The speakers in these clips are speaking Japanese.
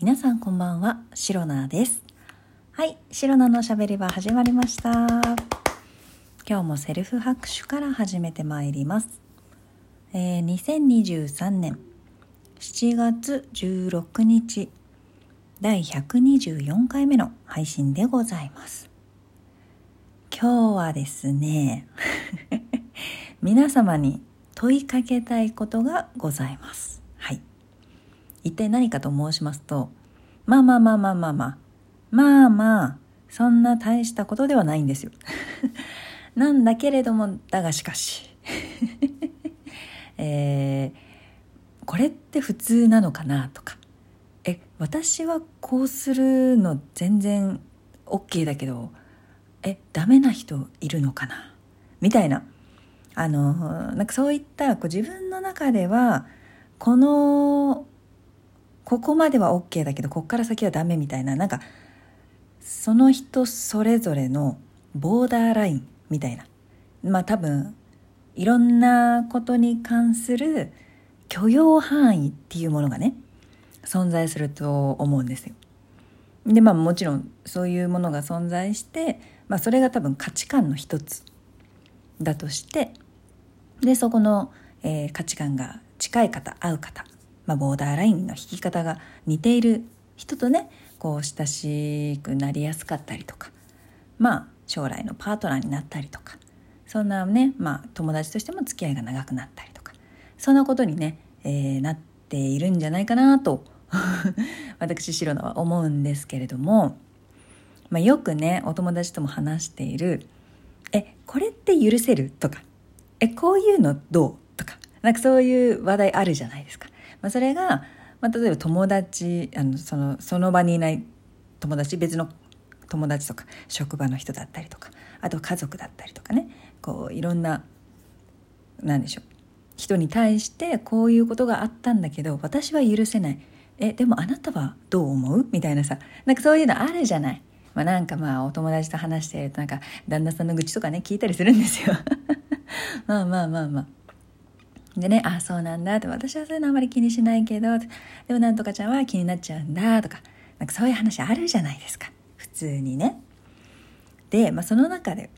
皆さんこんばんは、シロナです。はい、シロナのしゃべり場始まりました。今日もセルフ拍手から始めてまいります。えー、2023年7月16日第124回目の配信でございます。今日はですね、皆様に問いかけたいことがございます。一体何かと申しますと、まあまあまあまあまあまあ、まあまあ、そんな大したことではないんですよ。なんだけれども、だがしかし。えー、これって普通なのかなとか。え、私はこうするの全然 OK だけど、え、ダメな人いるのかなみたいな。あの、なんかそういったこう自分の中では、このここまでは OK だけどこっから先はダメみたいななんかその人それぞれのボーダーラインみたいなまあ多分いろんなことに関する許容範囲っていうものがね存在すると思うんですよ。でまあもちろんそういうものが存在して、まあ、それが多分価値観の一つだとしてでそこの、えー価値観が近い方合う方まあ、ボーダーラインの引き方が似ている人とねこう親しくなりやすかったりとかまあ将来のパートナーになったりとかそんなねまあ友達としても付き合いが長くなったりとかそんなことにね、えーなっているんじゃないかなと 私白野は思うんですけれども、まあ、よくねお友達とも話している「えこれって許せる?」とか「えこういうのどう?」とかなんかそういう話題あるじゃないですか。まあ、それが、まあ、例えば友達あのそのその場にいない友達別の友達とか職場の人だったりとかあと家族だったりとかねこういろんななんでしょう人に対してこういうことがあったんだけど私は許せないえでもあなたはどう思う？みたいなさなんかそういうのあるじゃない。まあ、なんかまあお友達と話してるとなんか旦那さんの愚痴とかね聞いたりするんですよ。まあまあまあまあ。でね、あ、そうなんだって、私はそういうのあまり気にしないけど、でもなんとかちゃんは気になっちゃうんだとか、なんかそういう話あるじゃないですか。普通にね。で、まあその中で、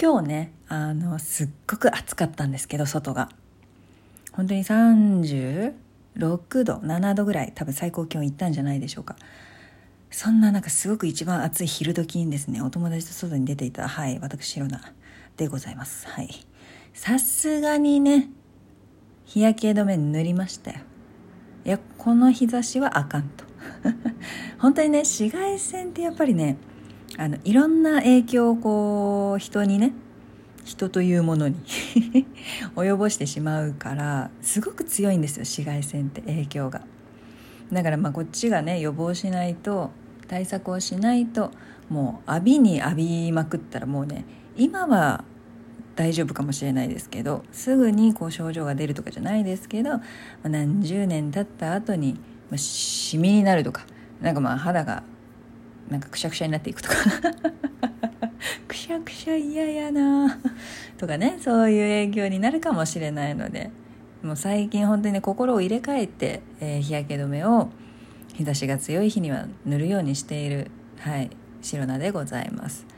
今日ね、あの、すっごく暑かったんですけど、外が。本当に36度、7度ぐらい、多分最高気温いったんじゃないでしょうか。そんななんかすごく一番暑い昼時にですね、お友達と外に出ていた、はい、私、シロナでございます。はい。さすがにね、日焼け止め塗りましたよいやこの日差しはあかんと。本当にね紫外線ってやっぱりねあのいろんな影響をこう人にね人というものに 及ぼしてしまうからすごく強いんですよ紫外線って影響が。だからまあこっちがね予防しないと対策をしないともう浴びに浴びまくったらもうね今は大丈夫かもしれないですけどすぐにこう症状が出るとかじゃないですけど、ま何十年経った後に、まあ、シミになるとかなんかまあ肌がなんかくしゃくしゃになっていくとか くしゃくしゃ嫌やなとかねそういう影響になるかもしれないのでもう最近本当にね心を入れ替えて、えー日焼け止めを日差しが強い日には塗るようにしているはい白菜でございます。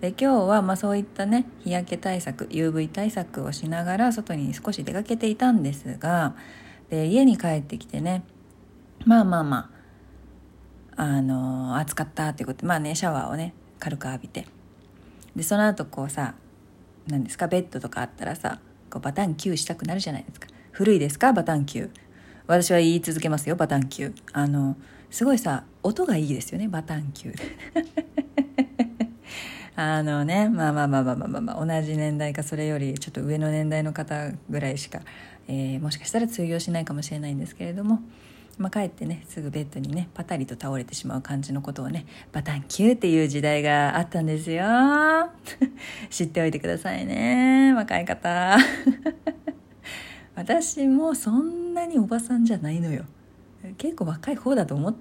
で今日はまあそういったね日焼け対策 UV 対策をしながら外に少し出かけていたんですがで家に帰ってきてねまあまあまああの暑かったっていうことでまあねシャワーをね軽く浴びてでその後こうさ何ですかベッドとかあったらさこうバタンキューしたくなるじゃないですか。古いですか？バタンキュー。私は言い続けますよバタンキュー。あのすごいさ音がいいですよねバタンキュー。あのねまあまあまあまあまあまあ、まあ、同じ年代かそれよりちょっと上の年代の方ぐらいしか、えーもしかしたら通用しないかもしれないんですけれども、まあ、帰ってねすぐベッドにねパタリと倒れてしまう感じのことをねバタンキューっていう時代があったんですよ。知っておいてくださいね若い方。私もそんなにおばさんじゃないのよ。結構若い方だと思っ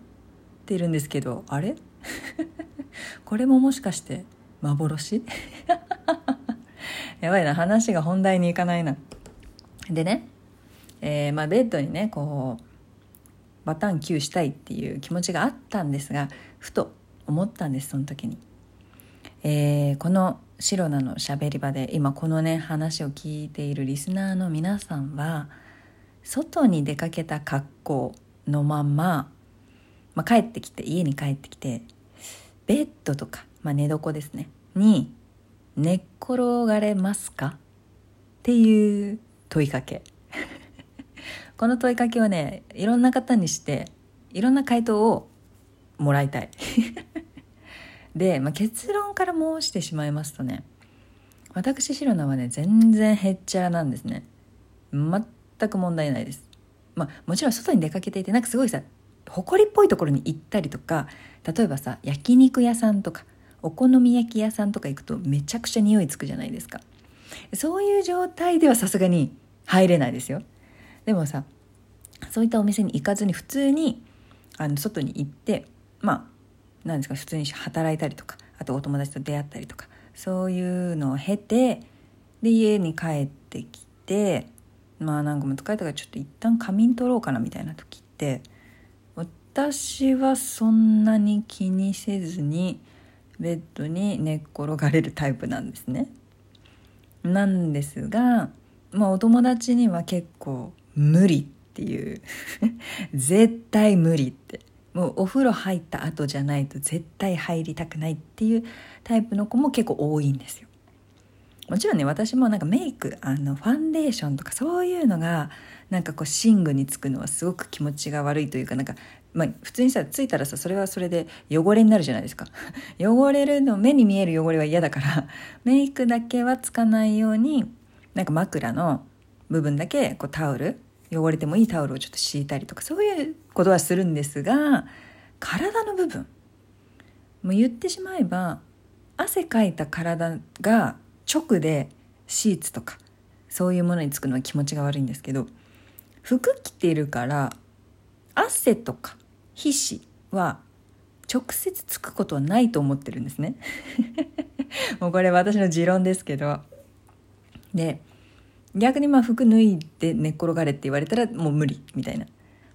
てるんですけどあれ？これももしかして幻？やばいな話が本題にいかないな。でね、えーまあ、ベッドにねこうバタンキューしたいっていう気持ちがあったんですがふと思ったんですその時に、えー、この「シロナのしゃべり場」で今このね話を聞いているリスナーの皆さんは外に出かけた格好のまま、まあ、帰ってきて家に帰ってきてベッドとか、まあ、寝床ですね。に寝っ転がれますか？っていう問いかけ。この問いかけをねいろんな方にしていろんな回答をもらいたい。で、まあ、結論から申してしまいますとね私シロナはね全然へっちゃらなんですね。全く問題ないです。まあもちろん外に出かけていてなんかすごいさ埃っぽいところに行ったりとか例えばさ焼肉屋さんとかお好み焼き屋さんとか行くとめちゃくちゃ匂いつくじゃないですか。そういう状態ではさすがに入れないですよ。でもさそういったお店に行かずに普通にあの外に行ってまあ何ですか普通に働いたりとかあとお友達と出会ったりとかそういうのを経てで家に帰ってきてまあなんかもう疲れたからちょっと一旦仮眠取ろうかなみたいな時って私はそんなに気にせずにベッドに寝っ転がれるタイプなんですね。なんですが、まあ、お友達には結構無理っていう 絶対無理ってもうお風呂入った後じゃないと絶対入りたくないっていうタイプの子も結構多いんですよ。もちろんね私もなんかメイクあのファンデーションとかそういうのがなんかこう寝具につくのはすごく気持ちが悪いというかなんか、まあ、普通にさついたらさそれはそれで汚れになるじゃないですか。汚れるの目に見える汚れは嫌だからメイクだけはつかないようになんか枕の部分だけこうタオル汚れてもいいタオルをちょっと敷いたりとかそういうことはするんですが体の部分。もう言ってしまえば汗かいた体が直でシーツとかそういうものにつくのは気持ちが悪いんですけど服着てるから汗とか皮脂は直接つくことはないと思ってるんですね。もうこれ私の持論ですけど。で逆にまあ服脱いで寝っ転がれって言われたらもう無理みたいな、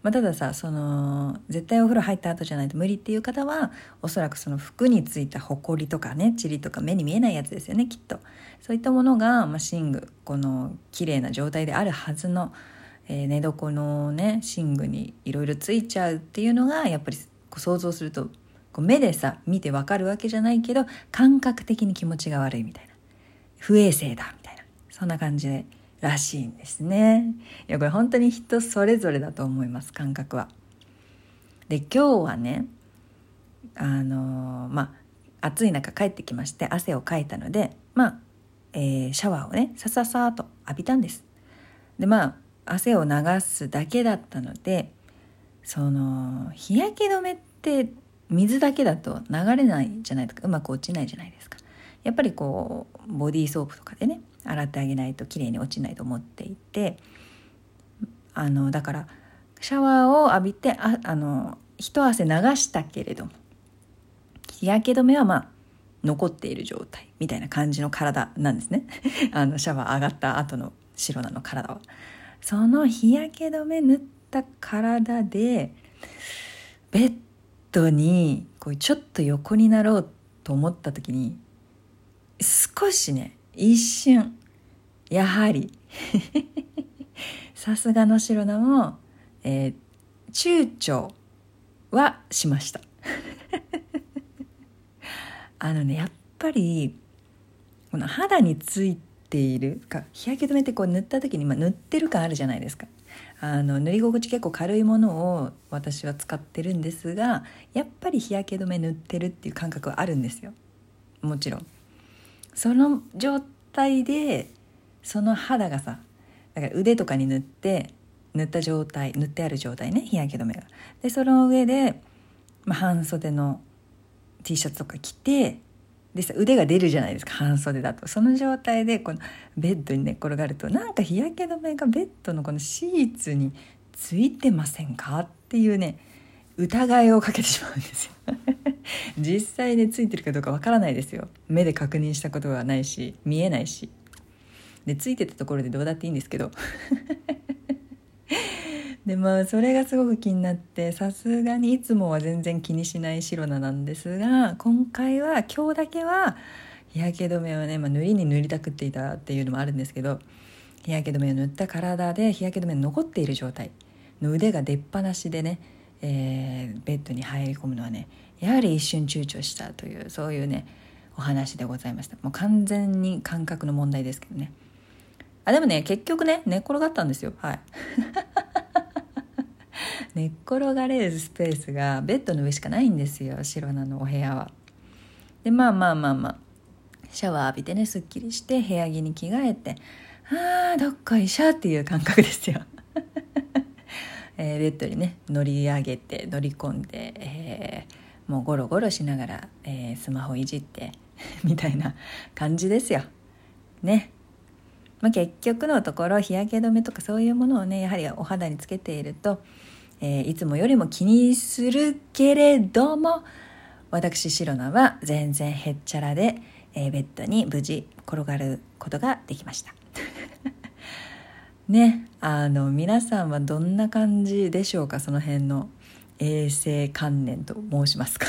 まあ、たださその絶対お風呂入った後じゃないと無理っていう方はおそらくその服についたほこりとかね塵とか目に見えないやつですよねきっと。そういったものが、まあ、寝具この綺麗な状態であるはずの、えー、寝床のね寝具にいろいろついちゃうっていうのがやっぱりこう想像するとこう目でさ見てわかるわけじゃないけど感覚的に気持ちが悪いみたいな。不衛生だみたいな。そんな感じでらしいんですね。いやこれ本当に人それぞれだと思います感覚は。で今日はねあのまあ暑い中帰ってきまして汗をかいたのでまあ、えー、シャワーをねさささと浴びたんです。でまあ汗を流すだけだったのでその日焼け止めって水だけだと流れないじゃないですか。うまく落ちないじゃないですか。やっぱりこうボディーソープとかでね洗ってあげないと綺麗に落ちないと思っていてあのだからシャワーを浴びてああの一汗流したけれども日焼け止めはまあ残っている状態みたいな感じの体なんですね。あのシャワー上がった後の白菜の体は。その日焼け止め塗った体でベッドにこうちょっと横になろうと思った時に少しね一瞬やはり さすがの白菜も、えー、躊躇はしました。あのねやっぱりこの肌についているか日焼け止めってこう塗った時に、まあ、塗ってる感あるじゃないですか。あの塗り心地結構軽いものを私は使ってるんですがやっぱり日焼け止め塗ってるっていう感覚はあるんですよ。もちろん。その状態でその肌がさだから腕とかに塗って塗った状態塗ってある状態ね日焼け止めが。でその上で、まあ、半袖の T シャツとか着てでさ腕が出るじゃないですか半袖だと。その状態でこのベッドに寝っ転がるとなんか日焼け止めがベッドのこのシーツについてませんかっていうね疑いをかけてしまうんですよ。実際ねついてるかどうかわからないですよ。目で確認したことはないし見えないし。でついてたところでどうだっていいんですけど。でまあそれがすごく気になってさすがにいつもは全然気にしないシロナなんですが今回は今日だけは日焼け止めをね、まあ、塗りに塗りたくっていたっていうのもあるんですけど日焼け止めを塗った体で日焼け止め残っている状態の腕が出っ放しでね、えー、ベッドに入り込むのはねやはり一瞬躊躇したというそういうねお話でございました。もう完全に感覚の問題ですけどね。あでもね結局ね寝っ転がったんですよ。はい。寝っ転がれるスペースがベッドの上しかないんですよ白菜のお部屋はでまあまあまあまあシャワー浴びてねすっきりして部屋着に着替えてあーどっこいしょっていう感覚ですよ えー、ベッドにね乗り上げて乗り込んで、えー、もうゴロゴロしながら、えー、スマホいじって みたいな感じですよ。ね。まあ、結局のところ日焼け止めとかそういうものをねやはりお肌につけていると、えー、いつもよりも気にするけれども私シロナは全然へっちゃらで、えー、ベッドに無事転がることができました。ねあの皆さんはどんな感じでしょうか？その辺の衛生観念と申しますか？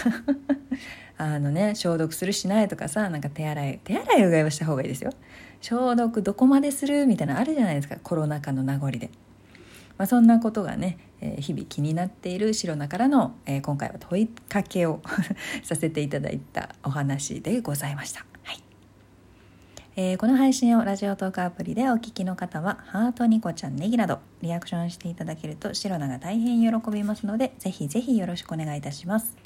あのね消毒するしないとかさなんか手洗い手洗いうがいはした方がいいですよ。消毒どこまでする？みたいなのあるじゃないですか。コロナ禍の名残で、まあ、そんなことがね、えー、日々気になっている白菜からの、えー、今回は問いかけを させていただいたお話でございました。えー、この配信をラジオトークアプリでお聞きの方はハートニコちゃんネギなどリアクションしていただけるとシロナが大変喜びますのでぜひぜひよろしくお願いいたします。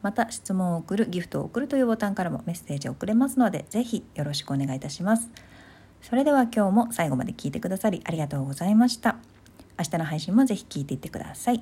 また質問を送るギフトを送るというボタンからもメッセージを送れますのでぜひよろしくお願いいたします。それでは今日も最後まで聞いてくださりありがとうございました。明日の配信もぜひ聞いていってください。